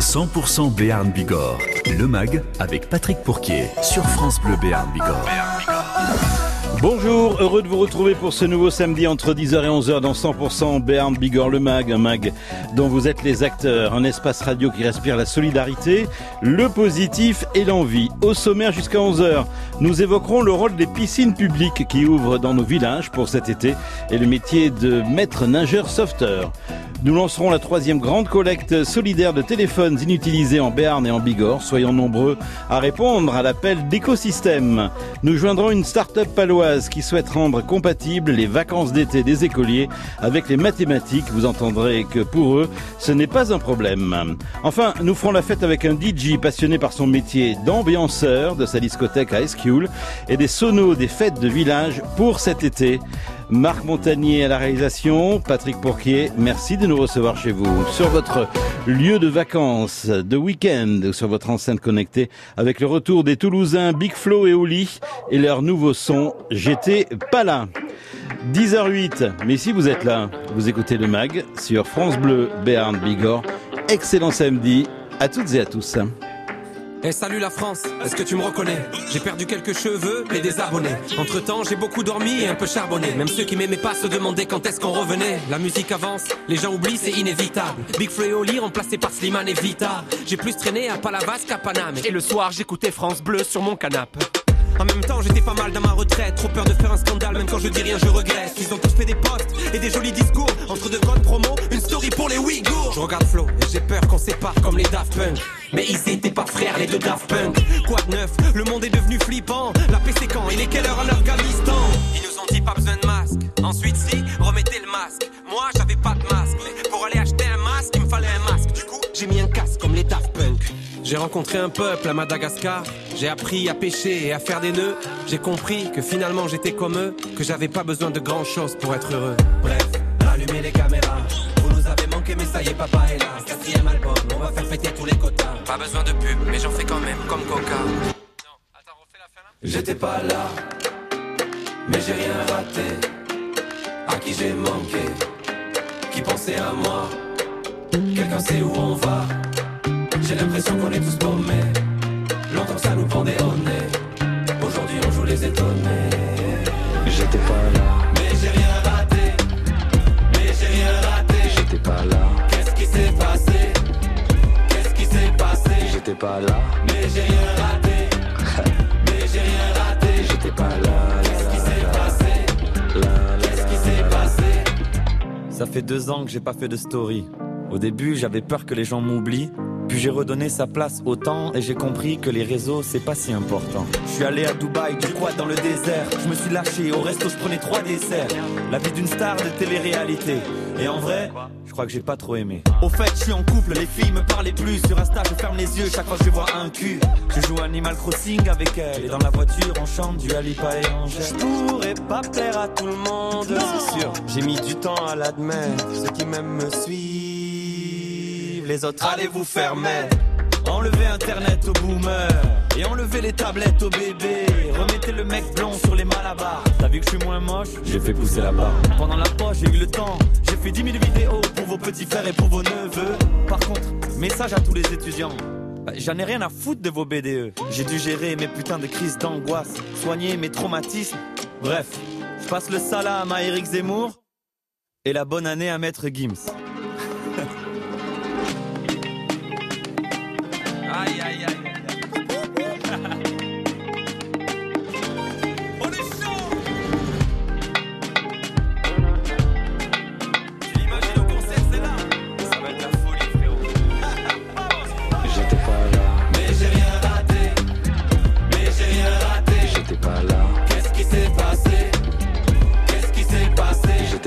100% Béarn Bigorre, le MAG avec Patrick Pourquier sur France Bleu Béarn Bigorre. Bonjour, heureux de vous retrouver pour ce nouveau samedi entre 10h et 11h dans 100% Béarn Bigorre le MAG, un MAG dont vous êtes les acteurs, un espace radio qui respire la solidarité, le positif et l'envie. Au sommaire jusqu'à 11h, nous évoquerons le rôle des piscines publiques qui ouvrent dans nos villages pour cet été et le métier de maître nageur sauveteur. Nous lancerons la troisième grande collecte solidaire de téléphones inutilisés en Béarn et en Bigorre. Soyons nombreux à répondre à l'appel d'écosystème. Nous joindrons une start-up paloise qui souhaite rendre compatibles les vacances d'été des écoliers avec les mathématiques. Vous entendrez que pour eux, ce n'est pas un problème. Enfin, nous ferons la fête avec un DJ passionné par son métier d'ambianceur de sa discothèque à Esquioul et des sonos des fêtes de village pour cet été. Marc Montagnier à la réalisation, Patrick Pourquier, merci de nous recevoir chez vous. Sur votre lieu de vacances, de week-end, sur votre enceinte connectée, avec le retour des Toulousains Big Flo et Oli et leur nouveau son, J'étais pas là. 10h08, mais si vous êtes là, vous écoutez le MAG sur France Bleu Béarn Bigorre. Excellent samedi à toutes et à tous. Eh salut la France, est-ce que tu me reconnais? J'ai perdu quelques cheveux et des abonnés. Entre temps, j'ai beaucoup dormi et un peu charbonné. Même ceux qui m'aimaient pas se demandaient quand est-ce qu'on revenait. La musique avance, les gens oublient, c'est inévitable. Big Lee remplacé par Slimane et Vita. J'ai plus traîné à Palavas qu'à Paname. Et le soir, j'écoutais France Bleu sur mon canapé. En même temps, j'étais pas mal dans ma retraite. Trop peur de faire un scandale, même quand je dis rien, je regrette. Ils ont tous fait des posts et des jolis discours. Entre deux codes promo, une story pour les Ouïghours. Je regarde Flo et j'ai peur qu'on sépare comme les Daft Punk. Mais ils étaient pas frères, les deux Daft Punk. Quoi de neuf? Le monde est devenu flippant. La paix c'est quand? Il est quelle heure en Afghanistan Ils nous ont dit pas besoin de masque. Ensuite, si, remettez le masque. Moi, j'avais pas de masque. Pour aller acheter un masque, il me fallait un masque. Du coup, j'ai mis un J'ai rencontré un peuple à Madagascar, j'ai appris à pêcher et à faire des nœuds, j'ai compris que finalement j'étais comme eux, que j'avais pas besoin de grand chose pour être heureux. Bref, allumez les caméras, vous nous avez manqué mais ça y est papa est là, quatrième album, on va faire péter tous les quotas. Pas besoin de pub, mais j'en fais quand même comme Coca. J'étais pas là, mais j'ai rien raté, à qui j'ai manqué, qui pensait à moi, quelqu'un sait où on va? J'ai l'impression qu'on est tous paumés. Longtemps que ça nous pendait au nez. Aujourd'hui on joue les étonnés. J'étais pas là. Mais j'ai rien raté. Mais j'ai rien raté. J'étais pas là. Qu'est-ce qui s'est passé? Qu'est-ce qui s'est passé? J'étais pas là. Mais j'ai rien raté. Mais j'ai rien raté. J'étais pas là. Qu'est-ce qui s'est passé? Qu'est-ce qui s'est passé? Ça fait deux ans que j'ai pas fait de story. Au début, j'avais peur que les gens m'oublient. Puis j'ai redonné sa place au temps et j'ai compris que les réseaux c'est pas si important. Je suis allé à Dubaï, du quad dans le désert. Je me suis lâché, au resto je prenais trois desserts. La vie d'une star de télé-réalité. Et en vrai, je crois que j'ai pas trop aimé. Au fait, je suis en couple, les filles me parlaient plus. Sur Insta, je ferme les yeux chaque fois que je vois un cul. Je joue Animal Crossing avec elle. Et dans la voiture, on chante du Alipa et Angèle. Je pourrais pas plaire à tout le monde, c'est sûr. J'ai mis du temps à l'admettre. Ceux qui m'aiment me suivent, les autres allez vous fermer? Enlevez internet aux boomers et enlevez les tablettes aux bébés. Remettez le mec blond sur les malabars. T'as vu que je suis moins moche? J'ai fait pousser la barre. Pendant la poche, j'ai eu le temps. J'ai fait 10 000 vidéos pour vos petits frères et pour vos neveux. Par contre, message à tous les étudiants. Bah, J'en ai rien à foutre de vos BDE. J'ai dû gérer mes putains de crises d'angoisse, soigner mes traumatismes. Bref, je passe le salam à Eric Zemmour et la bonne année à Maître Gims.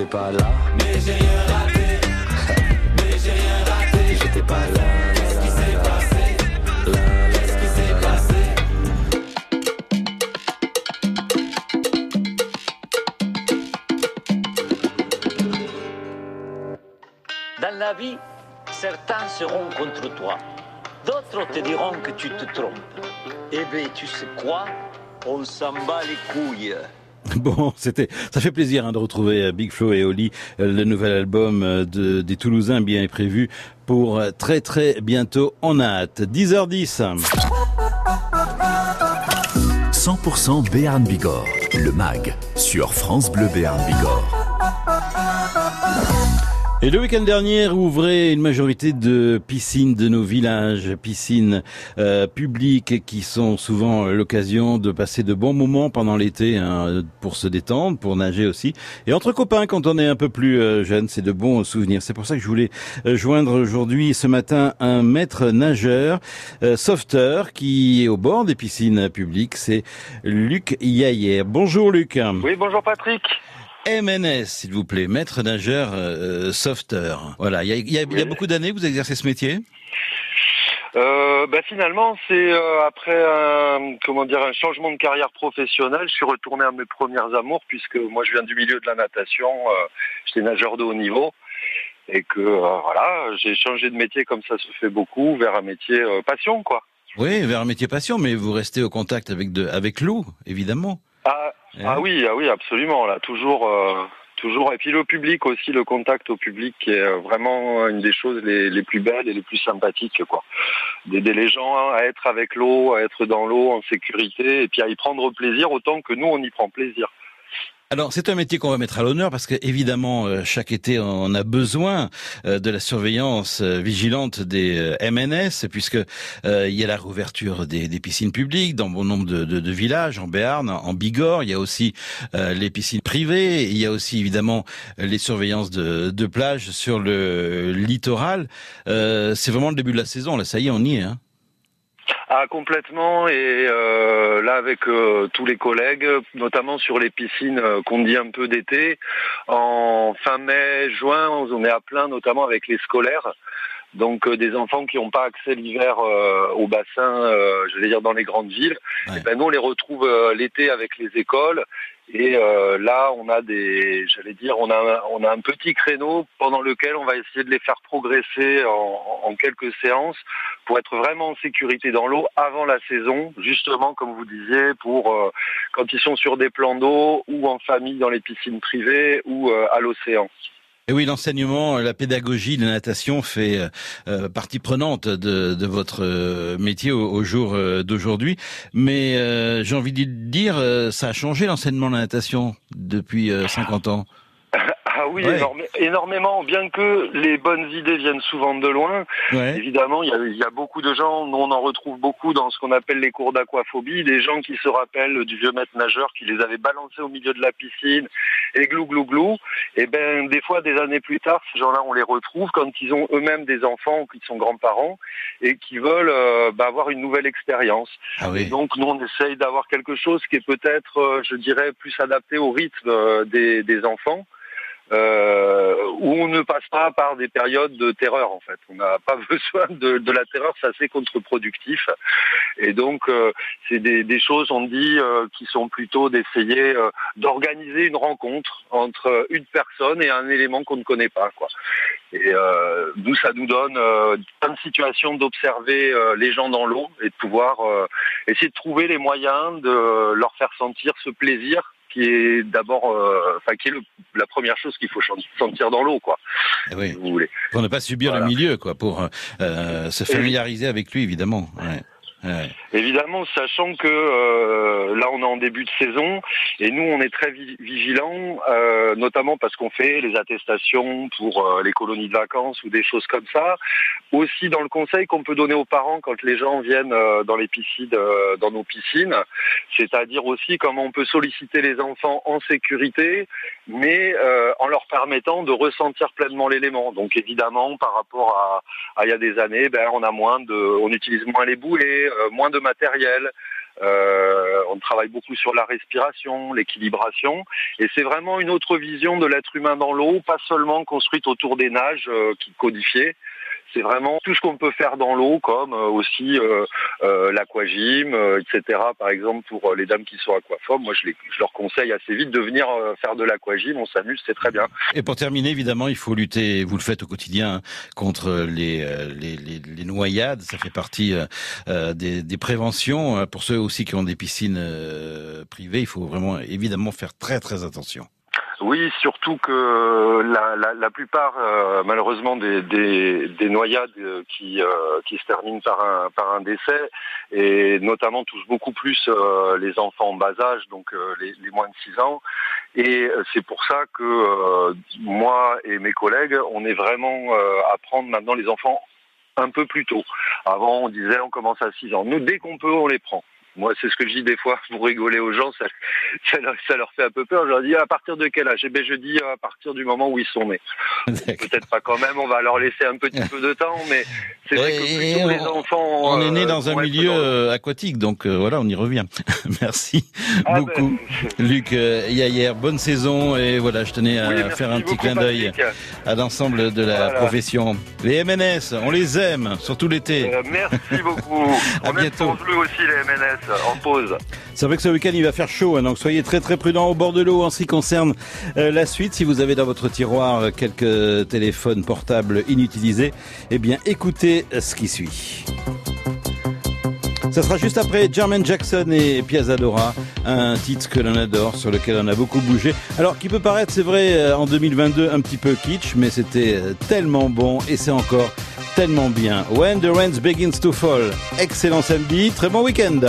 J'étais pas là. Mais j'ai rien raté. Mais j'ai rien raté. J'étais pas là. Qu'est-ce qui s'est passé? Qu'est-ce qui s'est passé? Dans la vie, certains seront contre toi. D'autres te diront que tu te trompes. Eh bien, tu sais quoi? On s'en bat les couilles. Bon, c'était, ça fait plaisir hein, de retrouver euh, Big Flo et Oli. Euh, Le nouvel album euh, de, des Toulousains bien prévu pour très très bientôt. On a hâte. 10h10. 100% Béarn Bigorre, le MAG, sur France Bleu Béarn Bigorre. Et le week-end dernier ouvrait une majorité de piscines de nos villages, piscines euh, publiques qui sont souvent l'occasion de passer de bons moments pendant l'été hein, pour se détendre, pour nager aussi. Et entre copains, quand on est un peu plus euh, jeune, c'est de bons souvenirs. C'est pour ça que je voulais euh, joindre aujourd'hui, ce matin, un maître nageur, euh, sauveteur, qui est au bord des piscines publiques. C'est Luc Yayer. Bonjour Luc. Oui, bonjour Patrick. MNS, s'il vous plaît, maître nageur euh, sauveteur. Voilà, il y a, y a- y a beaucoup d'années que vous exercez ce métier? Euh, bah, finalement, c'est euh, après un, comment dire, un changement de carrière professionnelle, je suis retourné à mes premières amours puisque moi je viens du milieu de la natation, euh, j'étais nageur de haut niveau et que euh, voilà, j'ai changé de métier comme ça se fait beaucoup vers un métier euh, passion quoi. Oui, vers un métier passion, mais vous restez au contact avec, de, avec l'eau, évidemment. Ah, ah oui, ah oui, absolument là, toujours. euh, Toujours, et puis le public aussi, le contact au public qui est euh, vraiment une des choses les, les plus belles et les plus sympathiques, quoi. D'aider les gens à être avec l'eau, à être dans l'eau en sécurité, et puis à y prendre plaisir autant que nous on y prend plaisir. Alors, c'est un métier qu'on va mettre à l'honneur parce que, évidemment, euh, chaque été, on a besoin euh, de la surveillance euh, vigilante des MNS, puisque il y a la réouverture des, piscines publiques dans bon nombre de, villages, en Béarn, en Bigorre. Il y a aussi les piscines privées. Il y a aussi, évidemment, les surveillances de, de plage sur le littoral. C'est vraiment le début de la saison. Là, ça y est, on y est. Hein. Ah complètement, et euh, là avec euh, tous les collègues, notamment sur les piscines euh, qu'on dit un peu d'été, en fin mai, juin, on est à plein, notamment avec les scolaires. Donc euh, des enfants qui n'ont pas accès l'hiver euh, au bassin, euh, je vais dire dans les grandes villes, Ouais. eh ben, nous on les retrouve euh, l'été avec les écoles. Et euh, là, on a des, j'allais dire, on a, on a un petit créneau pendant lequel on va essayer de les faire progresser en, en quelques séances pour être vraiment en sécurité dans l'eau avant la saison, justement comme vous disiez, pour euh, quand ils sont sur des plans d'eau ou en famille dans les piscines privées ou euh, à l'océan. Et oui, l'enseignement, la pédagogie, la natation fait euh, euh, partie prenante de, de votre euh, métier au, au jour euh, d'aujourd'hui. Mais euh, j'ai envie de dire, euh, ça a changé l'enseignement de la natation depuis euh, 50 ans. Ah oui, Ouais. énorme- énormément, bien que les bonnes idées viennent souvent de loin. Ouais. Évidemment, il y, a, il y a beaucoup de gens, nous on en retrouve beaucoup dans ce qu'on appelle les cours d'aquaphobie, des gens qui se rappellent du vieux maître nageur qui les avait balancés au milieu de la piscine et glou glou glou. Et ben des fois, des années plus tard, ces gens-là, on les retrouve quand ils ont eux-mêmes des enfants ou qu'ils sont grands-parents et qui veulent euh, bah, avoir une nouvelle expérience. Ah oui. donc nous on essaye d'avoir quelque chose qui est peut-être, euh, je dirais, plus adapté au rythme euh, des, des enfants. Euh, où on ne passe pas par des périodes de terreur en fait. On n'a pas besoin de, la terreur, c'est assez contre-productif. Et donc euh, c'est des, choses, on dit, euh, qui sont plutôt d'essayer d'organiser une rencontre entre une personne et un élément qu'on ne connaît pas. Quoi. Et nous, ça nous donne plein de situations d'observer les gens dans l'eau et de pouvoir essayer de trouver les moyens de leur faire sentir ce plaisir qui est d'abord, euh, enfin qui est le- la première chose qu'il faut sentir dans l'eau, quoi. Eh oui. Si vous voulez. Pour ne pas subir Voilà. le milieu, quoi, pour euh, se familiariser avec lui, évidemment. Ouais. Évidemment, sachant que euh, là on est en début de saison et nous on est très vi- vigilants, euh, notamment parce qu'on fait les attestations pour euh, les colonies de vacances ou des choses comme ça. Aussi dans le conseil qu'on peut donner aux parents quand les gens viennent dans les piscines, dans nos piscines, c'est-à-dire aussi comment on peut solliciter les enfants en sécurité, mais en leur permettant de ressentir pleinement l'élément. Donc évidemment, par rapport à, il y a des années, ben on a moins de, on utilise moins les boulets, moins de matériel. Euh, on travaille beaucoup sur la respiration, l'équilibration, et c'est vraiment une autre vision de l'être humain dans l'eau, pas seulement construite autour des nages euh, qui codifiées. C'est vraiment tout ce qu'on peut faire dans l'eau, comme euh, aussi euh, euh, l'aquagym, etc. Par exemple, pour les dames qui sont aquaphobes, moi je, les- je leur conseille assez vite de venir faire de l'aquagym, on s'amuse, c'est très bien. Et pour terminer, évidemment, il faut lutter, vous le faites au quotidien, hein, contre les, les, les, les noyades. Ça fait partie des, des préventions. Pour ceux aussi qui ont des piscines privées, il faut vraiment, évidemment, faire très très attention. Oui, surtout que la, la, plupart, euh, malheureusement, des, des, des noyades euh, qui, euh, se terminent par un, décès, et notamment touchent beaucoup plus euh, les enfants en bas âge, donc euh, les, les moins de 6 ans. Et euh, c'est pour ça que euh, moi et mes collègues, on est vraiment euh, à prendre maintenant les enfants un peu plus tôt. Avant, on disait on commence à 6 ans. Nous, dès qu'on peut, on les prend. Moi, c'est ce que je dis des fois pour rigoler aux gens, ça, ça, leur, ça leur fait un peu peur. Je leur dis à partir de quel âge? Eh bien, je dis à partir du moment où ils sont nés. Peut-être pas quand même, on va leur laisser un petit peu de temps, mais c'est vrai que Et plutôt les on- enfants... On est né euh, dans un milieu dans- euh, aquatique, donc euh, voilà, on y revient. Merci Ah, beaucoup, ben, Luc euh, Yayer. Bonne saison et voilà, je tenais à oui, faire un petit clin d'œil à l'ensemble de la Voilà. profession. Les MNS, on les aime, surtout l'été. Euh, merci beaucoup. À on aime bientôt. Bleu aussi, les MNS, en pause. C'est vrai que ce week-end il va faire chaud, hein, donc soyez très très prudents au bord de l'eau en ce qui concerne euh, la suite. Si vous avez dans votre tiroir euh, quelques téléphones portables inutilisés, eh bien écoutez ce qui suit. Ça sera juste après Jermaine Jackson et Piazzadora, un titre que l'on adore, sur lequel on a beaucoup bougé. Alors, qui peut paraître, c'est vrai, euh, en 2022 un petit peu kitsch, mais c'était euh, tellement bon et c'est encore tellement bien. When the Rain Begins to Fall. Excellent samedi, très bon week-end.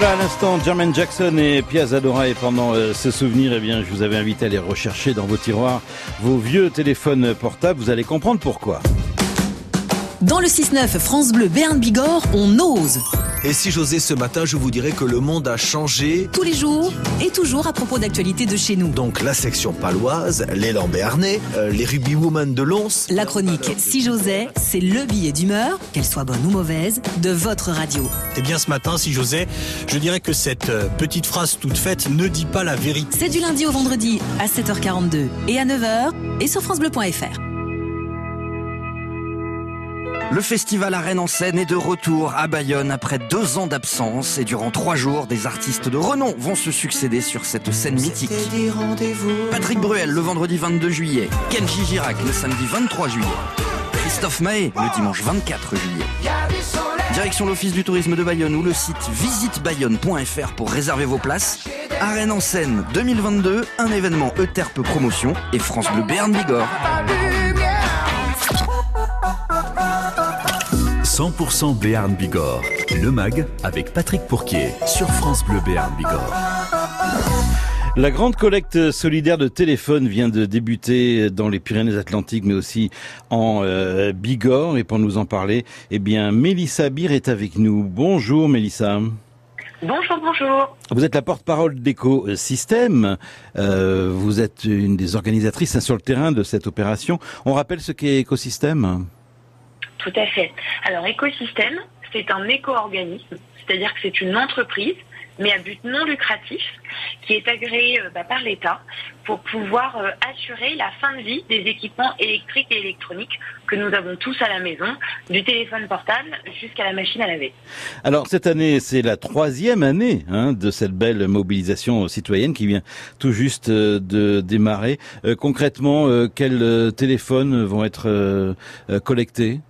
Voilà à l'instant Jermaine Jackson et Pia Zadora et pendant euh, ce souvenir, eh bien, je vous avais invité à aller rechercher dans vos tiroirs vos vieux téléphones portables. Vous allez comprendre pourquoi. Dans le 6-9 France Bleu Béarn Bigorre, on ose. Et si j'osais ce matin, je vous dirais que le monde a changé. Tous les jours et toujours à propos d'actualités de chez nous. Donc la section paloise, l'élan béarnais, euh, les rugby women de Lons. La chronique Si j'osais, c'est le billet d'humeur, qu'elle soit bonne ou mauvaise, de votre radio. Eh bien ce matin, si j'osais, je dirais que cette euh, petite phrase toute faite ne dit pas la vérité. C'est du lundi au vendredi à 7h42 et à 9h et sur francebleu.fr. Le festival à Rennes en scène est de retour à Bayonne après deux ans d'absence et durant trois jours, des artistes de renom vont se succéder sur cette scène mythique. Patrick Bruel le vendredi 22 juillet, Kenji Girac le samedi 23 juillet, Christophe Mahé le dimanche 24 juillet. Direction l'Office du tourisme de Bayonne ou le site visitebayonne.fr pour réserver vos places. Arène en scène 2022, un événement Euterpe Promotion et France Bleu Béarn Bigorre. 100% Béarn Bigorre. Le MAG avec Patrick Pourquier sur France Bleu Béarn Bigorre. La grande collecte solidaire de téléphones vient de débuter dans les Pyrénées-Atlantiques, mais aussi en euh, Bigorre. Et pour nous en parler, eh bien, Mélissa Bir est avec nous. Bonjour, Mélissa. Bonjour, bonjour. Vous êtes la porte-parole d'Écosystème. Euh, vous êtes une des organisatrices hein, sur le terrain de cette opération. On rappelle ce qu'est Écosystème Tout à fait. Alors, écosystème, c'est un éco-organisme, c'est-à-dire que c'est une entreprise, mais à but non lucratif, qui est agréée euh, bah, par l'État pour pouvoir euh, assurer la fin de vie des équipements électriques et électroniques que nous avons tous à la maison, du téléphone portable jusqu'à la machine à laver. Alors cette année, c'est la troisième année hein, de cette belle mobilisation citoyenne qui vient tout juste euh, de démarrer. Concrètement, quels téléphones vont être collectés?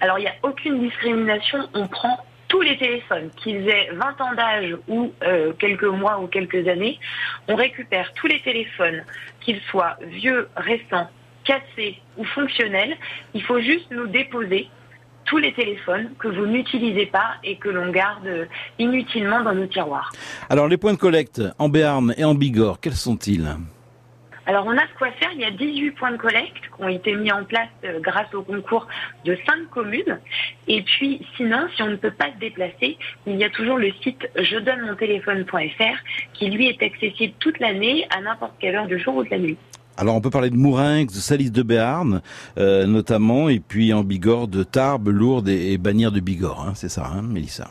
Alors, il n'y a aucune discrimination, on prend tous les téléphones, qu'ils aient 20 ans d'âge ou euh, quelques mois ou quelques années, on récupère tous les téléphones, qu'ils soient vieux, récents, cassés ou fonctionnels. Il faut juste nous déposer tous les téléphones que vous n'utilisez pas et que l'on garde inutilement dans nos tiroirs. Alors les points de collecte en Béarn et en Bigorre, quels sont-ils? Alors on a de quoi faire, il y a 18 points de collecte qui ont été mis en place euh, grâce au concours de 5 communes. Et puis sinon, si on ne peut pas se déplacer, il y a toujours le site je donne mon téléphone.fr qui lui est accessible toute l'année à n'importe quelle heure du jour ou de la nuit. Alors on peut parler de Mourinx, de Salis de Béarn euh, notamment, et puis en Bigorre de Tarbes, Lourdes et, et Bagnères de Bigorre, hein, c'est ça, hein, Mélissa?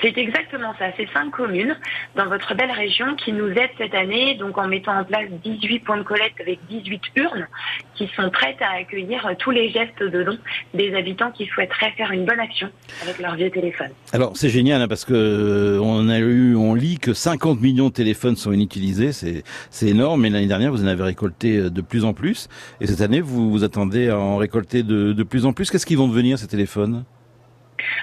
C'est exactement ça. C'est cinq communes dans votre belle région qui nous aident cette année, donc en mettant en place 18 points de collecte avec 18 urnes qui sont prêtes à accueillir tous les gestes de don des habitants qui souhaiteraient faire une bonne action avec leur vieux téléphone. Alors c'est génial hein, parce que euh, on a eu, on lit que 50 millions de téléphones sont inutilisés, c'est c'est énorme. Mais l'année dernière vous en avez récolté euh, de plus en plus, et cette année vous vous attendez à en récolter de, de plus en plus. Qu'est-ce qu'ils vont devenir ces téléphones?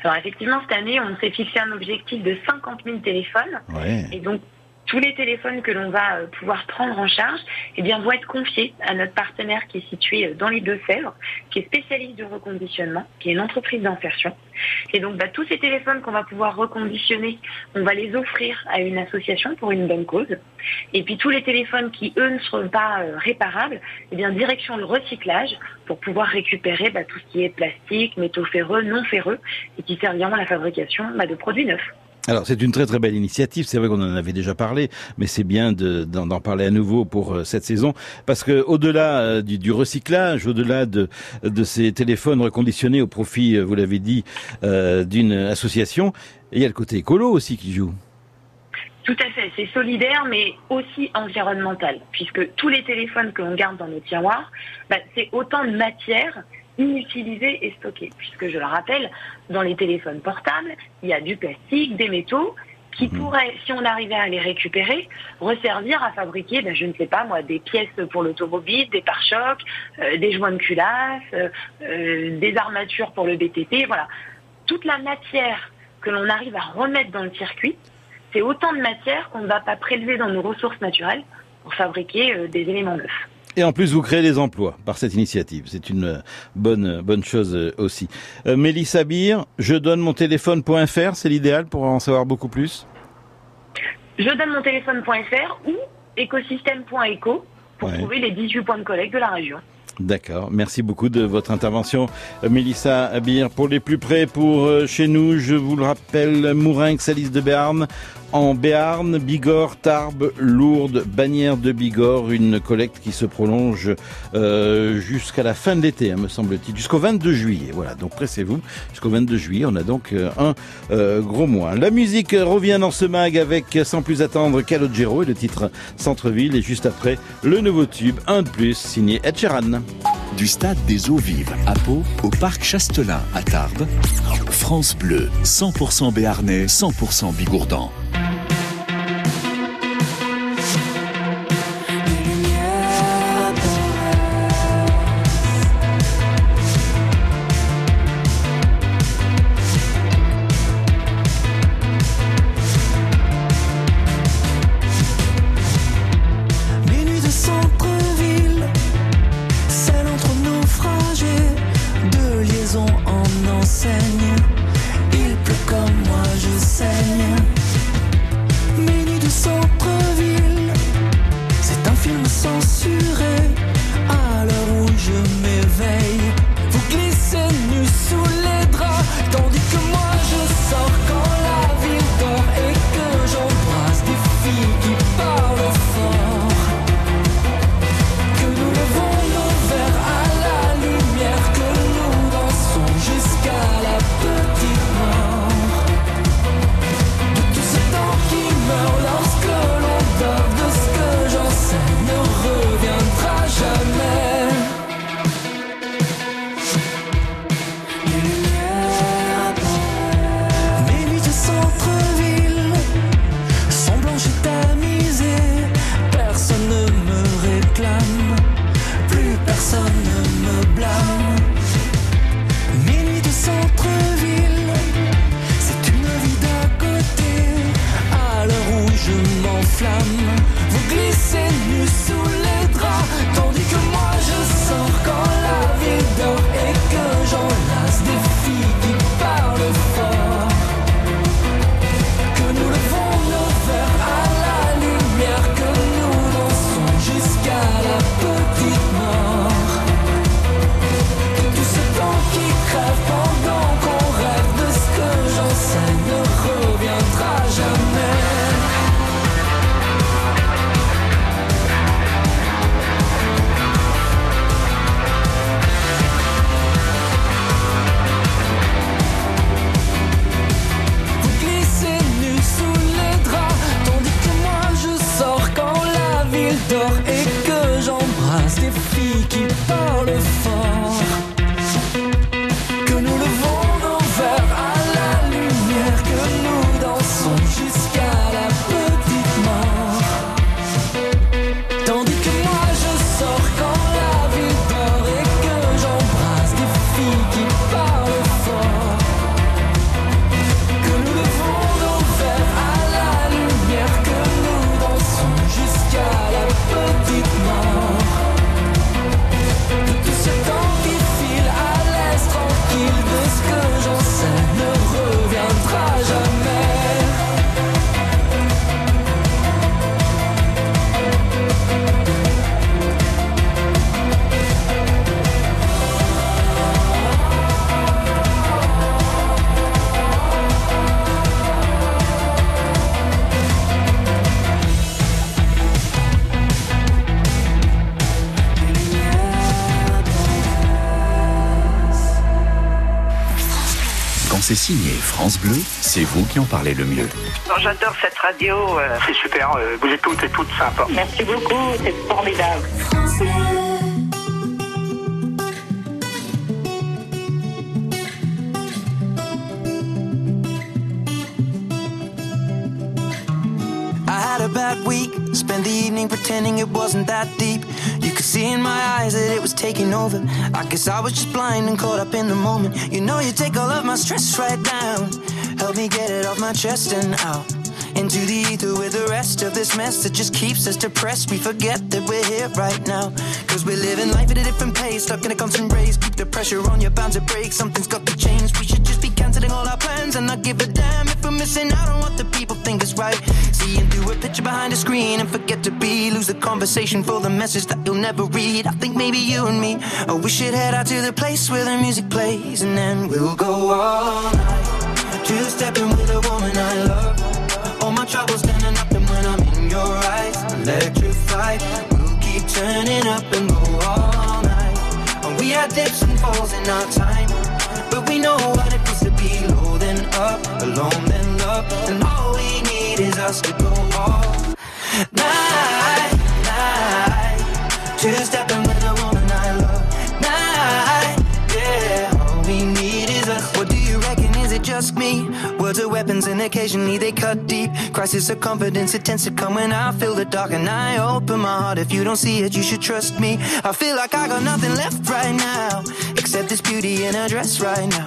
Alors effectivement, cette année, on s'est fixé un objectif de 50 000 téléphones. Ouais. Et donc, tous les téléphones que l'on va euh, pouvoir prendre en charge eh bien, vont être confiés à notre partenaire qui est situé euh, dans les Deux-Sèvres, qui est spécialiste du reconditionnement, qui est une entreprise d'insertion. Et donc, bah, tous ces téléphones qu'on va pouvoir reconditionner, on va les offrir à une association pour une bonne cause. Et puis, tous les téléphones qui, eux, ne seront pas euh, réparables, eh bien, direction le recyclage pour pouvoir récupérer bah, tout ce qui est plastique, métaux ferreux, non ferreux, et qui serviront à la fabrication bah, de produits neufs. Alors c'est une très très belle initiative, c'est vrai qu'on en avait déjà parlé, mais c'est bien de- d'en parler à nouveau pour euh, cette saison, parce que au-delà euh, du, recyclage, au-delà de, de ces téléphones reconditionnés au profit, euh, vous l'avez dit, d'une association, il y a le côté écolo aussi qui joue. Tout à fait, c'est solidaire mais aussi environnemental, puisque tous les téléphones que l'on garde dans nos tiroirs, bah, c'est autant de matière inutilisée et stockée, puisque je le rappelle, dans les téléphones portables, il y a du plastique, des métaux qui pourraient, si on arrivait à les récupérer, resservir à fabriquer, ben, je ne sais pas moi, des pièces pour l'automobile, des pare-chocs, euh, des joints de culasse, euh, euh, des armatures pour le BTP, voilà. Toute la matière que l'on arrive à remettre dans le circuit, c'est autant de matière qu'on ne va pas prélever dans nos ressources naturelles pour fabriquer euh, des éléments neufs. Et en plus, vous créez des emplois par cette initiative. C'est une euh, bonne, euh, bonne chose euh, aussi. Euh, Mélissa Bir, je donne mon téléphone.fr, c'est l'idéal pour en savoir beaucoup plus. Je donne mon téléphone.fr ou écosystème.eco pour Ouais. trouver les 18 points de collecte de la région. D'accord. Merci beaucoup de votre intervention, Mélissa Abir. Pour les plus près, pour chez nous, je vous le rappelle, Mourinx, Alice de Béarn, en Béarn, Bigorre, Tarbes, Lourdes, Bagnères de Bigorre, une collecte qui se prolonge euh, jusqu'à la fin de l'été, hein, me semble-t-il, jusqu'au 22 juillet. Voilà, donc pressez-vous, jusqu'au 22 juillet, on a donc euh, un euh, gros mois. La musique revient dans ce mag avec, sans plus attendre, Calogero et le titre Centre-ville, et juste après, le nouveau tube, un de plus, signé Ed. Du stade des eaux vives à Pau au parc Chastelin à Tarbes, France Bleu, 100% béarnais, 100% bigourdan. C'est signé France Bleu, c'est vous qui en parlez le mieux. J'adore cette radio. C'est super, euh, vous êtes toutes et toutes sympas. Merci beaucoup, c'est formidable. I had a bad week, spent the evening pretending it wasn't that deep. See in my eyes that it was taking over. I guess I was just blind and caught up in the moment. You know, you take all of my stress right down. Help me get it off my chest and out. into the ether with the rest of this mess that just keeps us depressed. We forget that we're here right now. Cause we're living life at a different pace, stuck in a constant race. Keep the pressure on, you're bound to break. Something's got to change. We should just be canceling all our plans and not give a damn if we're missing out on what the people think is right. Seeing through a picture behind a screen and forget to be. Lose the conversation for the message that you'll never read. I think maybe you and me, oh, we should head out to the place where the music plays and then we'll go all night. Two stepping with a woman I love. All my troubles standing up and when I'm in your eyes, electrified. We'll keep turning up and go all night. We had dips and falls in our time, but we know what it feels to be low then up, alone then love, and all we need is us to go all night, night. Two stepping with a woman I love, night, yeah. All we need is us. What do you reckon? Is it just me? Words are weapons and occasionally they cut deep. Crisis of confidence, it tends to come when I feel the dark and I open my heart. If you don't see it, you should trust me. I feel like I got nothing left right now, except this beauty in her dress right now.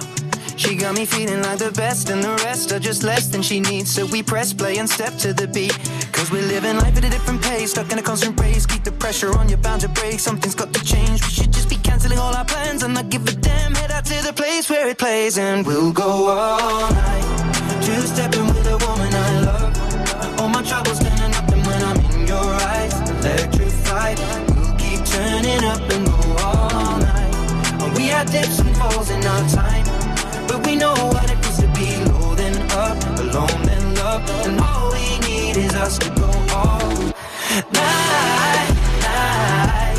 She got me feeling like the best, and the rest are just less than she needs. So we press play and step to the beat. Cause we're living life at a different pace, stuck in a constant race. Keep the pressure on, you're bound to break. Something's got to change. We should just be canceling all our plans and not give a damn. Head out to the place where it plays, and we'll go all night. Two stepping with a woman I love. All my troubles standing up, and when I'm in your eyes, electrified. We'll keep turning up and. Had dips and falls in our time. But we know what it feels to be low then up, alone then love, and all we need is us to go all night, night.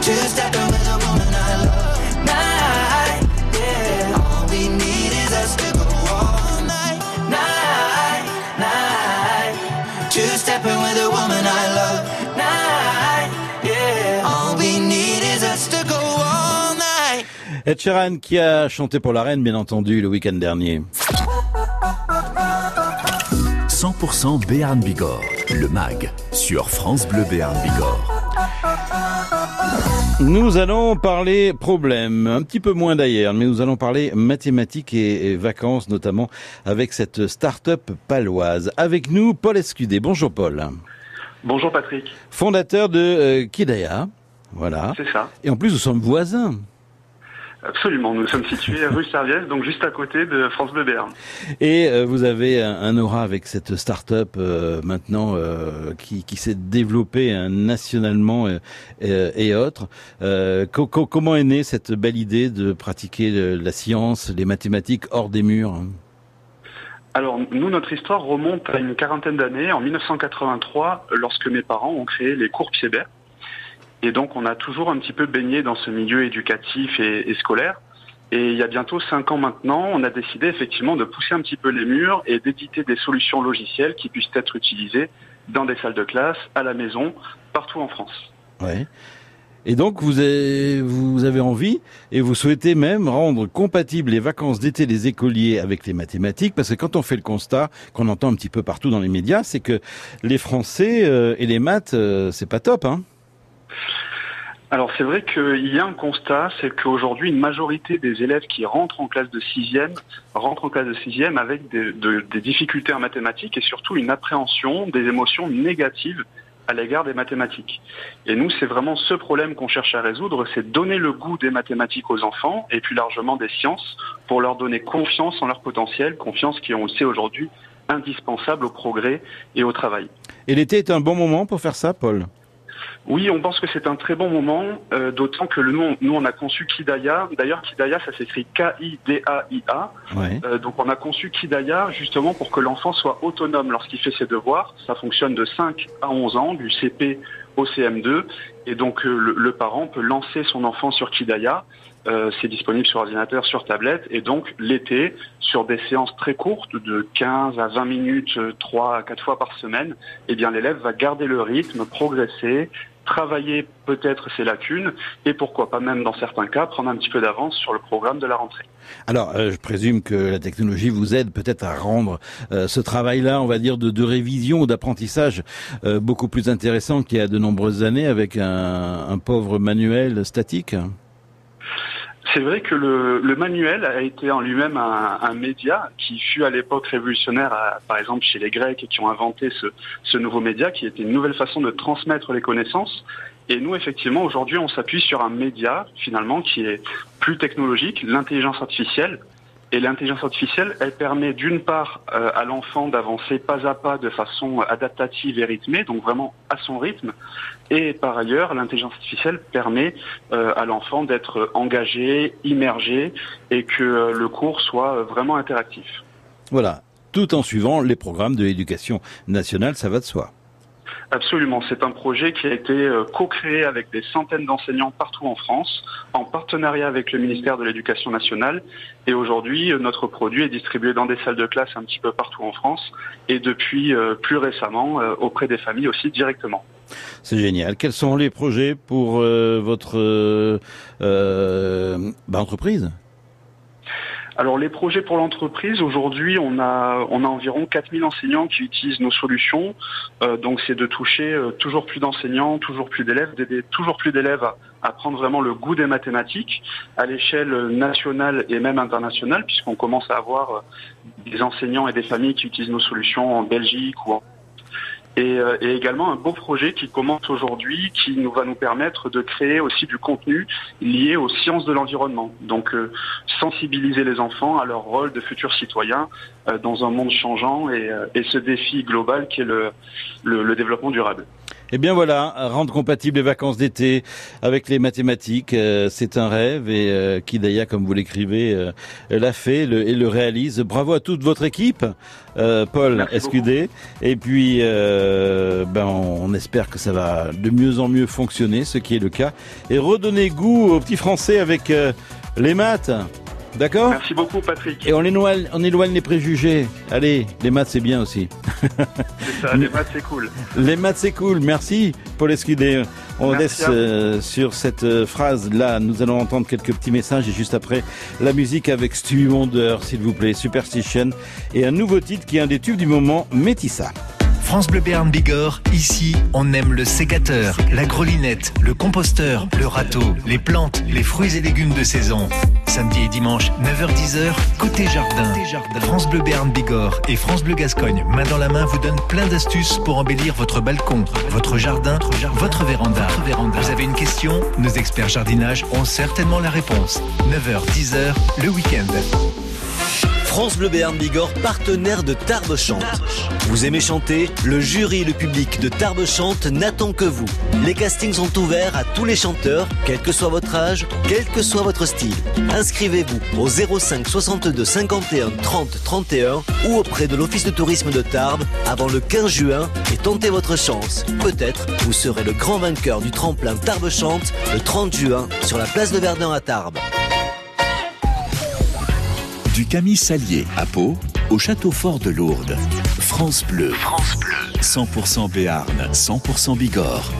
Two stepping with a Ed Sheeran qui a chanté pour la reine, bien entendu, le week-end dernier. 100% Béarn Bigorre, le MAG, sur France Bleu Béarn Bigorre. Nous allons parler problèmes, un petit peu moins d'ailleurs, mais nous allons parler mathématiques et, et vacances, notamment avec cette start-up paloise. Avec nous, Paul Escudé. Bonjour Paul. Bonjour Patrick. Fondateur de euh, Kidaya. Voilà. C'est ça. Et en plus, nous sommes voisins. Absolument, nous sommes situés rue Serviès, donc juste à côté de France Bleu Béarn. Et euh, vous avez un, un aura avec cette start-up euh, maintenant euh, qui, qui s'est développée hein, nationalement euh, euh, et autres. Euh, co- co- comment est née cette belle idée de pratiquer le- la science, les mathématiques hors des murs hein? Alors, nous, notre histoire remonte à une quarantaine d'années, en 1983, lorsque mes parents ont créé les cours Piébert. Et donc, on a toujours un petit peu baigné dans ce milieu éducatif et, scolaire. Et il y a bientôt cinq ans maintenant, on a décidé effectivement de pousser un petit peu les murs et d'éditer des solutions logicielles qui puissent être utilisées dans des salles de classe, à la maison, partout en France. Ouais. Et donc vous avez, vous avez envie et vous souhaitez même rendre compatibles les vacances d'été des écoliers avec les mathématiques, parce que quand on fait le constat qu'on entend un petit peu partout dans les médias, c'est que les Français euh, et les maths, euh, c'est pas top, hein Alors c'est vrai qu'il y a un constat, c'est qu'aujourd'hui une majorité des élèves qui rentrent en classe de sixième rentrent en classe de sixième avec des, de- des difficultés en mathématiques et surtout une appréhension des émotions négatives à l'égard des mathématiques. Et nous, c'est vraiment ce problème qu'on cherche à résoudre, c'est donner le goût des mathématiques aux enfants et plus largement des sciences pour leur donner confiance en leur potentiel, confiance qui, on le aujourd'hui, indispensable au progrès et au travail. Et l'été est un bon moment pour faire ça, Paul? Oui, on pense que c'est un très bon moment, euh, d'autant que le nom, nous on a conçu Kidaya. D'ailleurs, Kidaya, ça s'écrit K-I-D-A-I-A. Ouais. Euh, donc on a conçu Kidaya justement pour que l'enfant soit autonome lorsqu'il fait ses devoirs. Ça fonctionne de 5 à 11 ans, du CP au CM2. Et donc euh, le, le parent peut lancer son enfant sur Kidaya. Euh, c'est disponible sur ordinateur, sur tablette. Et donc l'été, sur des séances très courtes de 15 à 20 minutes, euh, 3 à 4 fois par semaine, eh bien l'élève va garder le rythme, progresser, travailler peut-être ses lacunes et pourquoi pas même dans certains cas prendre un petit peu d'avance sur le programme de la rentrée. Alors, euh, je présume que la technologie vous aide peut-être à rendre euh, ce travail-là, on va dire, de, de révision ou d'apprentissage euh, beaucoup plus intéressant qu'il y a de nombreuses années avec un pauvre manuel statique. C'est vrai que le, manuel a été en lui-même un, média qui fut à l'époque révolutionnaire, par exemple chez les Grecs, qui ont inventé ce, ce, nouveau média, qui était une nouvelle façon de transmettre les connaissances. Et nous, effectivement, aujourd'hui, on s'appuie sur un média, finalement, qui est plus technologique, l'intelligence artificielle. Et l'intelligence artificielle, elle permet d'une part euh, à l'enfant d'avancer pas à pas de façon adaptative et rythmée, donc vraiment à son rythme. Et par ailleurs, l'intelligence artificielle permet euh, à l'enfant d'être engagé, immergé, et que euh, le cours soit vraiment interactif. Voilà, tout en suivant les programmes de l'éducation nationale, ça va de soi. Absolument, c'est un projet qui a été euh, co-créé avec des centaines d'enseignants partout en France, en partenariat avec le ministère de l'Éducation nationale. Et aujourd'hui, euh, notre produit est distribué dans des salles de classe un petit peu partout en France et depuis euh, plus récemment auprès des familles aussi directement. C'est génial. Quels sont les projets pour votre euh, bah, entreprise? Alors les projets pour l'entreprise, aujourd'hui on a, on a environ 4000 enseignants qui utilisent nos solutions. Euh, donc c'est de toucher euh, toujours plus d'enseignants, toujours plus d'élèves, d'aider toujours plus d'élèves à, prendre vraiment le goût des mathématiques à l'échelle nationale et même internationale, puisqu'on commence à avoir euh, des enseignants et des familles qui utilisent nos solutions en Belgique ou en et, euh, et, également un beau projet qui commence aujourd'hui, qui nous va nous permettre de créer aussi du contenu lié aux sciences de l'environnement. Donc euh, sensibiliser les enfants à leur rôle de futurs citoyens euh, dans un monde changeant et, ce défi global qui est le développement durable. Eh bien voilà, rendre compatible les vacances d'été avec les mathématiques, euh, c'est un rêve et euh, Kidaya, comme vous l'écrivez, euh, l'a fait le, et le réalise. Bravo à toute votre équipe, euh, Paul SQD. Et puis, euh, ben, on espère que ça va de mieux en mieux fonctionner, ce qui est le cas, et redonner goût aux petits Français avec euh, les maths. D'accord Merci beaucoup, Patrick. Et on éloigne, on éloigne les préjugés. Allez, les maths, c'est bien aussi. c'est ça, les maths, c'est cool. Les maths, c'est cool. Merci, Paul Escudé. On Merci laisse euh, sur cette euh, phrase-là, nous allons entendre quelques petits messages et juste après, la musique avec Stevie Wonder, s'il vous plaît, Superstition, et un nouveau titre qui est un des tubes du moment, Métissa. France Bleu Béarn Bigorre, ici, on aime le sécateur, la grelinette, le composteur, le râteau, les plantes, les fruits et légumes de saison. Samedi et dimanche, 9h-10h, côté jardin. France Bleu Béarn Bigorre et France Bleu Gascogne, main dans la main, vous donnent plein d'astuces pour embellir votre balcon, votre jardin, votre véranda. Vous avez une question? Nos experts jardinage ont certainement la réponse. 9h-10h, le week-end. France Bleu Béarn Bigorre, partenaire de Tarbes Chante. Vous aimez chanter? Le jury et le public de Tarbes Chante n'attend que vous. Les castings sont ouverts à tous les chanteurs, quel que soit votre âge, quel que soit votre style. Inscrivez-vous au 05 62 51 30 31 ou auprès de l'Office de tourisme de Tarbes avant le 15 juin et tentez votre chance. Peut-être vous serez le grand vainqueur du tremplin Tarbes Chante le 30 juin sur la place de Verdun à Tarbes. Du Camille Salier à Pau au château fort de Lourdes. France Bleu. France Bleu. 100% Béarn, 100% Bigorre.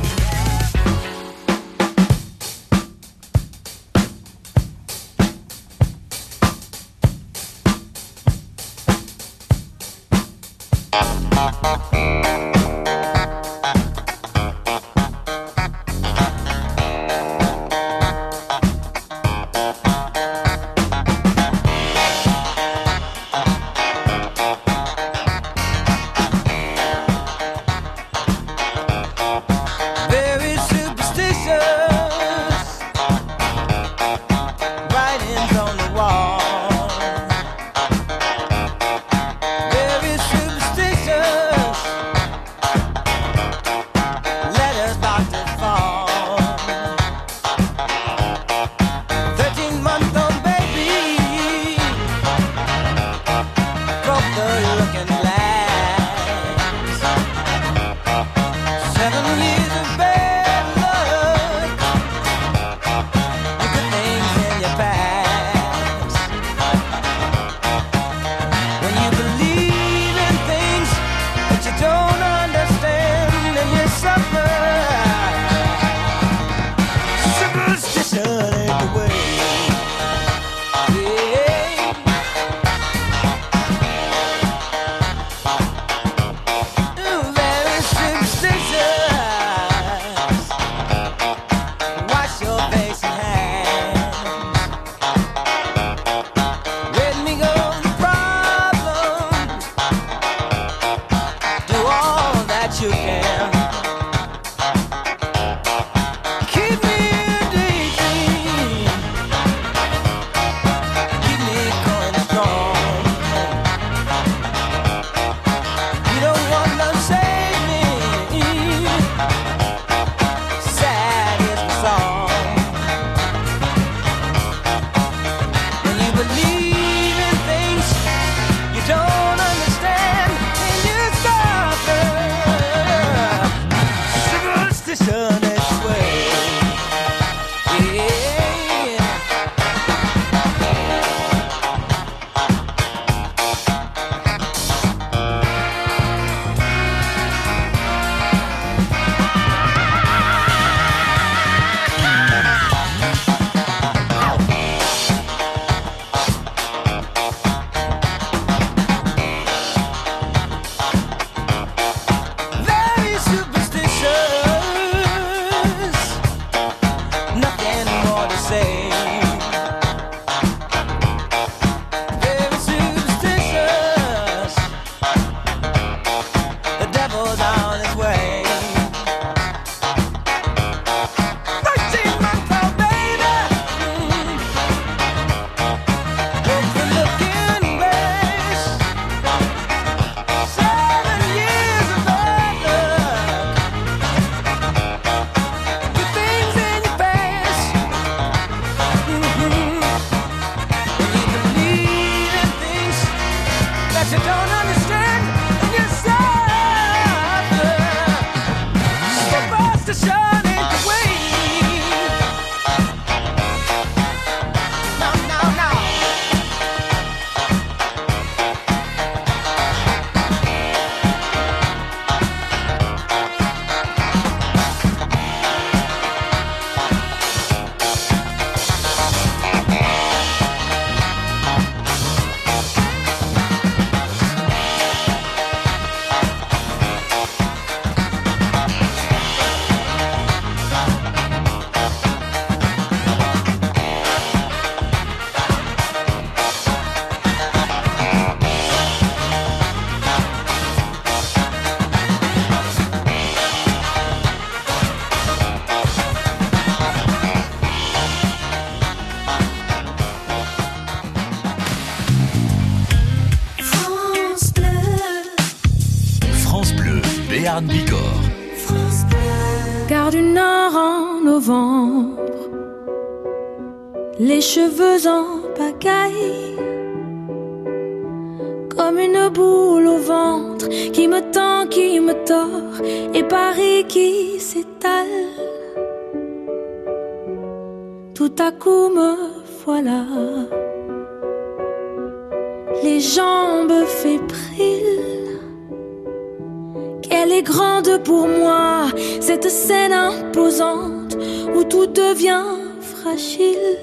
Fragile.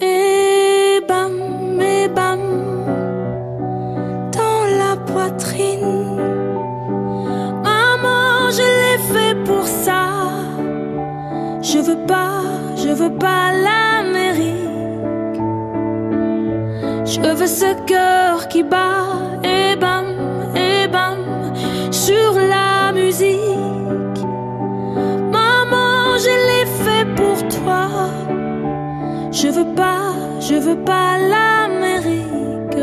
Et bam, et bam, dans la poitrine. Maman, je l'ai fait pour ça. Je veux pas, je veux pas l'Amérique. Je veux ce cœur qui bat et bam, je veux pas l'Amérique.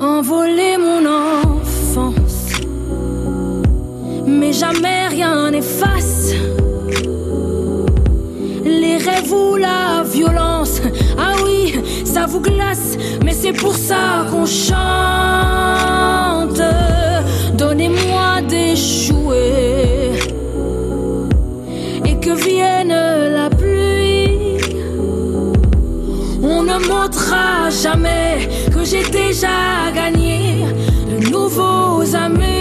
Envoler mon enfance, mais jamais rien n'efface les rêves ou la violence. Ah oui, ça vous glace, mais c'est pour ça qu'on chante. Donnez-moi des jouets Montrera jamais que j'ai déjà gagné de nouveaux amis.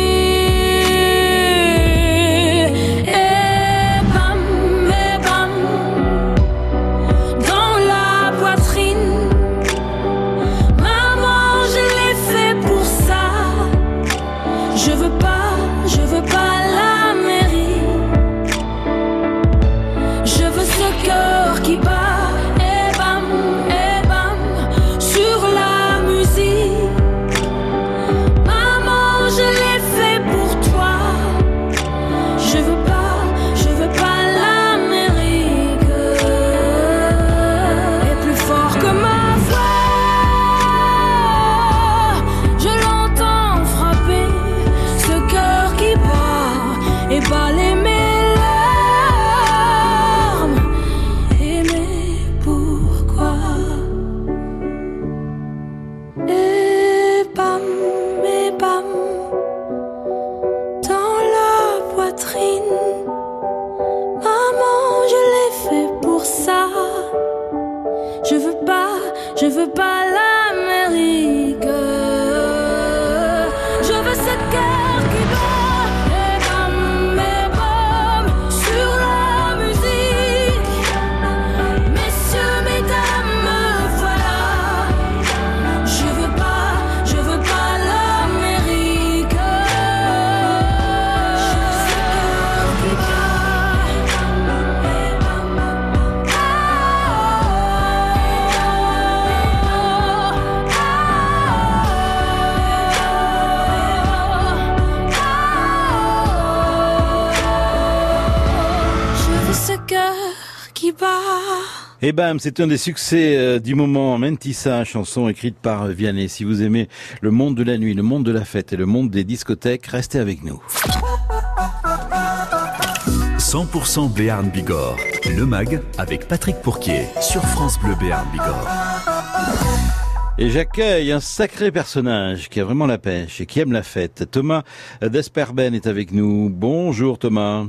Bam, c'est un des succès euh, du moment, Mentissa, chanson écrite par Vianney. Si vous aimez le monde de la nuit, le monde de la fête et le monde des discothèques, restez avec nous. 100% Béarn Bigorre. Le MAG avec Patrick Pourquier sur France Bleu Béarn Bigorre. Et j'accueille un sacré personnage qui a vraiment la pêche et qui aime la fête. Thomas Desperben est avec nous. Bonjour Thomas.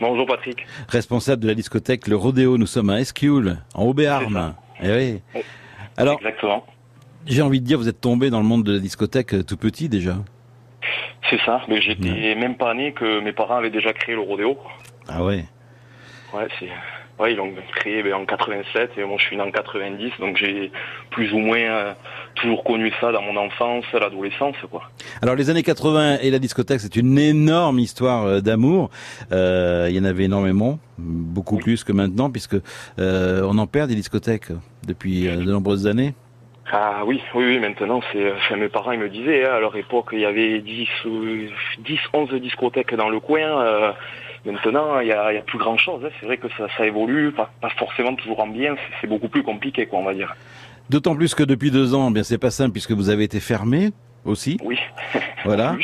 Bonjour Patrick. Responsable de la discothèque Le Rodéo. Nous sommes à Esquioul, en Haut-Béarn. Eh oui. Alors, Exactement. j'ai envie de dire, vous êtes tombé dans le monde de la discothèque euh, tout petit déjà. C'est ça, mais j'étais même pas né que mes parents avaient déjà créé le rodéo. Ah ouais. Ouais, c'est. Ouais, ils l'ont créé ben, en 87 et moi je suis né en 90, donc j'ai plus ou moins euh, toujours connu ça dans mon enfance, l'adolescence, quoi. Alors les années 80 et la discothèque, c'est une énorme histoire euh, d'amour. Euh, il y en avait énormément, beaucoup plus que maintenant, puisque euh, on en perd des discothèques depuis de nombreuses années. Ah oui, oui, oui, maintenant, c'est, enfin, mes parents ils me disaient, hein, à leur époque, il y avait 10, ou 10 11 discothèques dans le coin. Maintenant, il y a, plus grand chose. C'est vrai que ça, ça évolue, pas, pas forcément toujours en bien, c'est, beaucoup plus compliqué, quoi, on va dire. D'autant plus que depuis deux ans, eh bien c'est pas simple puisque vous avez été fermé aussi. Oui. Voilà.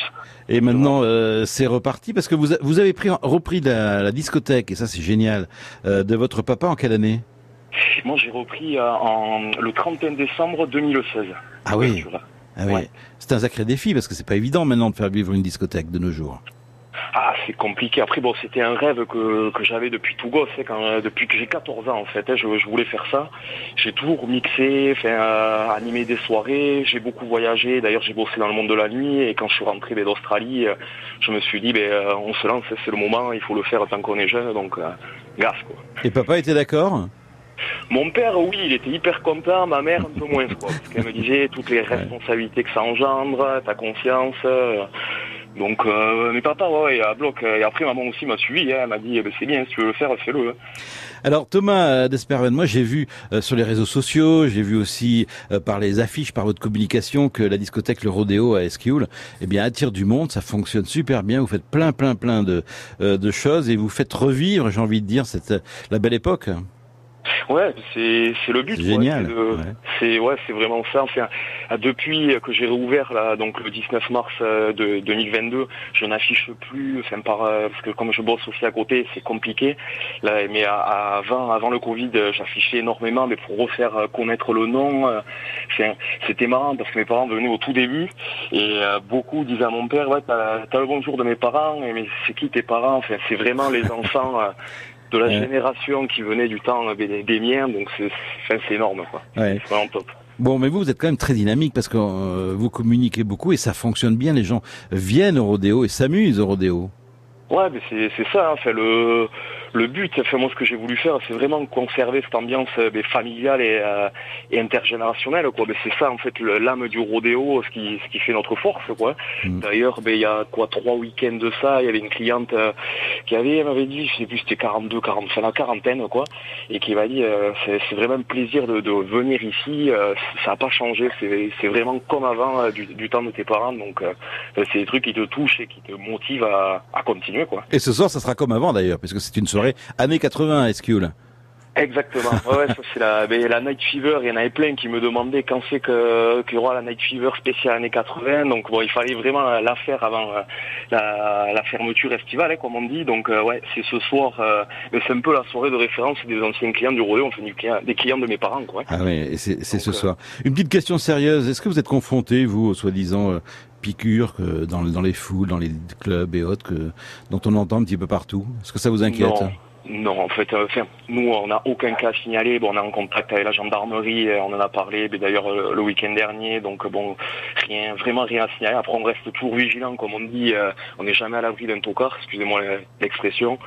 Et maintenant, euh, c'est reparti parce que vous, avez pris, repris la, la discothèque et ça c'est génial euh, de votre papa en quelle année? Moi, j'ai repris euh, en, le 31 décembre 2016. Ah oui. Ah oui. C'est un sacré défi parce que c'est pas évident maintenant de faire vivre une discothèque de nos jours. Ah, c'est compliqué. Après, bon, c'était un rêve que, que j'avais depuis tout gosse, hein, quand, euh, depuis que j'ai 14 ans en fait. hein, je, je voulais faire ça. J'ai toujours mixé, enfin, euh, animé des soirées. J'ai beaucoup voyagé. D'ailleurs, j'ai bossé dans le monde de la nuit. Et quand je suis rentré ben, d'Australie, euh, je me suis dit, ben, euh, on se lance, c'est le moment. Il faut le faire tant qu'on est jeune. Donc, gaffe quoi. Et papa était d'accord? Mon père, oui, il était hyper content. Ma mère, un peu moins, quoi. Parce qu'elle me disait toutes les responsabilités que ça engendre, ta confiance. Donc, euh, mais papa, ouais, à bloc. Et après, maman aussi m'a suivi. hein. elle m'a dit, eh ben, c'est bien, si tu veux le faire, fais-le. hein. Alors Thomas euh, Desperven, moi j'ai vu euh, sur les réseaux sociaux, j'ai vu aussi euh, par les affiches, par votre communication que la discothèque Le Rodéo à Esquioul, eh bien attire du monde, ça fonctionne super bien, vous faites plein plein plein de, de choses et vous faites revivre, j'ai envie de dire, cette la belle époque. Ouais, c'est c'est le but. Génial, C'est ouais, c'est vraiment ça. Ah, depuis que j'ai réouvert là, donc le 19 mars euh, de 2022, je n'affiche plus. Enfin, par euh, parce que comme je bosse aussi à côté, c'est compliqué. Là, mais à- à- avant avant le Covid, j'affichais énormément, mais pour refaire euh, connaître le nom, euh, c'était marrant parce que mes parents venaient au tout début et beaucoup disaient à mon père, ouais, t'as le bonjour de mes parents, mais c'est qui tes parents? Enfin, c'est vraiment les enfants. De la génération qui venait du temps des, des miens, donc c'est énorme quoi. Ouais. C'est vraiment top. Bon, mais vous, vous êtes quand même très dynamique parce que euh, vous communiquez beaucoup et ça fonctionne bien. Les gens viennent au rodéo et s'amusent au rodéo. Ouais, mais c'est c'est ça. hein. Le le but, enfin moi ce que j'ai voulu faire, c'est vraiment conserver cette ambiance euh, ben, familiale et, euh, et intergénérationnelle. Quoi. Ben, c'est ça en fait l'âme du rodéo, ce qui ce qui fait notre force. Quoi. D'ailleurs, ben il y a quoi trois week-ends de ça, il y avait une cliente euh, qui avait elle m'avait dit, je sais plus, c'était 42, 40, enfin la quarantaine quoi, et qui m'a dit, euh, c'est c'est vraiment un plaisir de, de venir ici. euh, ça n'a pas changé, c'est c'est vraiment comme avant euh, du, du temps de tes parents. Donc euh, c'est des trucs qui te touchent et qui te motivent à, à continuer quoi. Et ce soir, ça sera comme avant d'ailleurs, puisque c'est une soirée années 80 à Esquioul. Exactement. Ouais, ça c'est la, la Night Fever. Il y en avait plein qui me demandaient quand c'est que qu'il y aura la Night Fever spéciale années 80. Donc bon, il fallait vraiment la faire avant euh, la, la fermeture estivale, hein, comme on dit. Donc euh, ouais, c'est ce soir. euh, c'est un peu la soirée de référence des anciens clients du rodéo, enfin du client- des clients de mes parents, quoi. Ah oui, c'est ce soir. Une petite question sérieuse. Est-ce que vous êtes confronté, vous, soi-disant piqûres que dans, dans les foules, dans les clubs et autres, que, dont on entend un petit peu partout Est-ce que ça vous inquiète Non. En fait, euh, nous, on n'a aucun cas signalé. Bon, on est en contact avec la gendarmerie, euh, on en a parlé, mais d'ailleurs euh, le week-end dernier. Donc bon, rien, vraiment rien à signaler. Après, on reste toujours vigilant, comme on dit. on n'est jamais à l'abri d'un tocard, excusez-moi l'expression.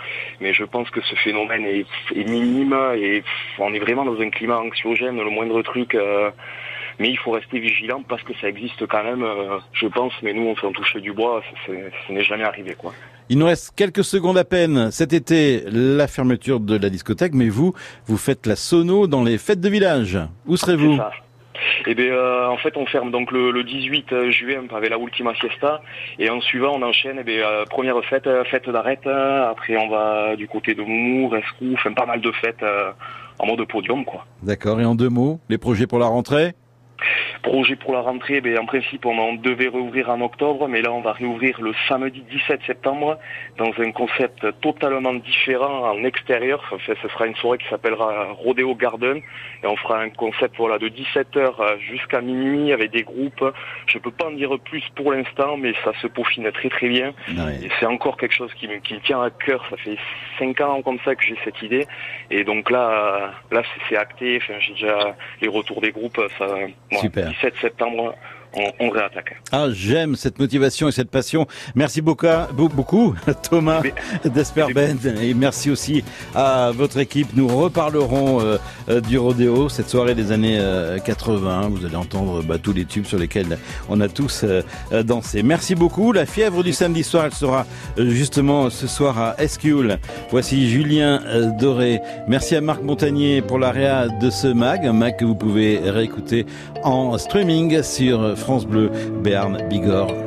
Mais je pense que ce phénomène est, minime et on est vraiment dans un climat anxiogène. Le moindre truc. Mais il faut rester vigilant parce que ça existe quand même, euh, je pense. Mais nous, on fait en toucher du bois, ça n'est jamais arrivé, quoi. Il nous reste quelques secondes à peine. Cet été, la fermeture de la discothèque, mais vous, vous faites la sono dans les fêtes de village. Où serez-vous? Eh bien, euh, en fait, on ferme donc le, le 18 juin avec la Ultima Fiesta, et en suivant, on enchaîne. Eh bien, euh, première fête, fête d'arrête. après, on va du côté de Moumou, Rescou, enfin pas mal de fêtes euh, en mode podium, quoi. D'accord. Et en deux mots, les projets pour la rentrée? Projet pour la rentrée, ben, en principe on, en devait rouvrir en octobre, mais là on va réouvrir le samedi 17 septembre dans un concept totalement différent en extérieur. Enfin, ce sera une soirée qui s'appellera Rodeo Garden et on fera un concept voilà de 17h jusqu'à minuit avec des groupes. Je peux pas en dire plus pour l'instant, mais ça se peaufine très très bien. Et c'est encore quelque chose qui me, qui me tient à cœur. Ça fait cinq ans comme ça que j'ai cette idée. Et donc là, là c'est- acté. Enfin, j'ai déjà les retours des groupes. Ça, Super. 17 septembre, on, on réattaque. Ah, j'aime cette motivation et cette passion. Merci beaucoup, beau- beaucoup Thomas d'Esperbend. Et merci aussi à votre équipe. Nous reparlerons euh, euh, du rodéo, cette soirée des années euh, 80. Vous allez entendre bah, tous les tubes sur lesquels on a tous euh, euh, dansé. Merci beaucoup. La fièvre du samedi soir, elle sera euh, justement ce soir à Esquioul. Voici Julien euh, Doré. Merci à Marc Montagnier pour la réa de ce mag, un mag que vous pouvez réécouter en streaming sur France Bleu Béarn Bigorre.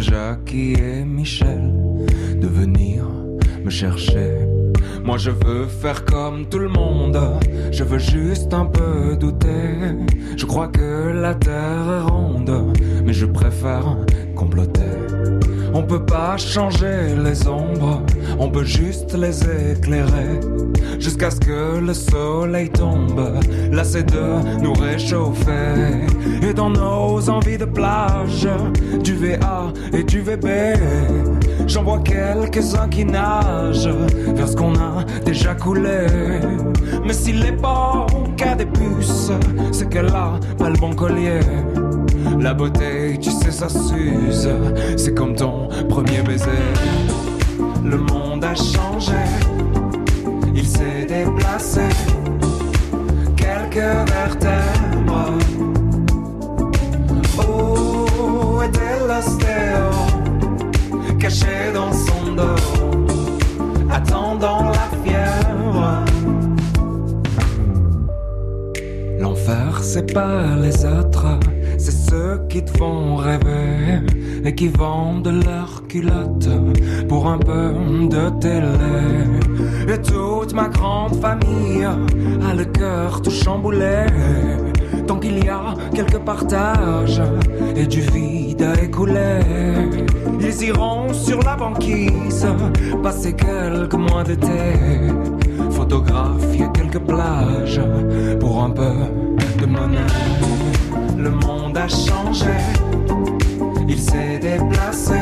Jackie et Michel de venir me chercher. Moi je veux faire comme tout le monde, je veux juste un peu douter. Je crois que la terre est ronde, mais je préfère comploter. On peut pas changer les ombres, on peut juste les éclairer. Jusqu'à ce que le soleil tombe, lassé de nous réchauffer. Et dans nos envies de plage, du VA et du VB, j'en vois quelques-uns qui nagent vers ce qu'on a déjà coulé. Mais s'il est pas au cas des puces, c'est qu'elle a pas le bon collier. La beauté, tu sais, ça s'use. C'est comme ton premier baiser. Le monde a changé. Il s'est déplacé. Quelques vertèbres. Où était l'ostéo? Caché dans son dos. Attendant la fièvre? L'enfer, c'est pas les autres, ceux qui te font rêver et qui vendent leurs culottes pour un peu de télé. Et toute ma grande famille a le cœur tout chamboulé. Tant qu'il y a quelques partages et du vide à écouler, ils iront sur la banquise passer quelques mois d'été photographier quelques plages pour un peu de monnaie. Le monde a changé, il s'est déplacé.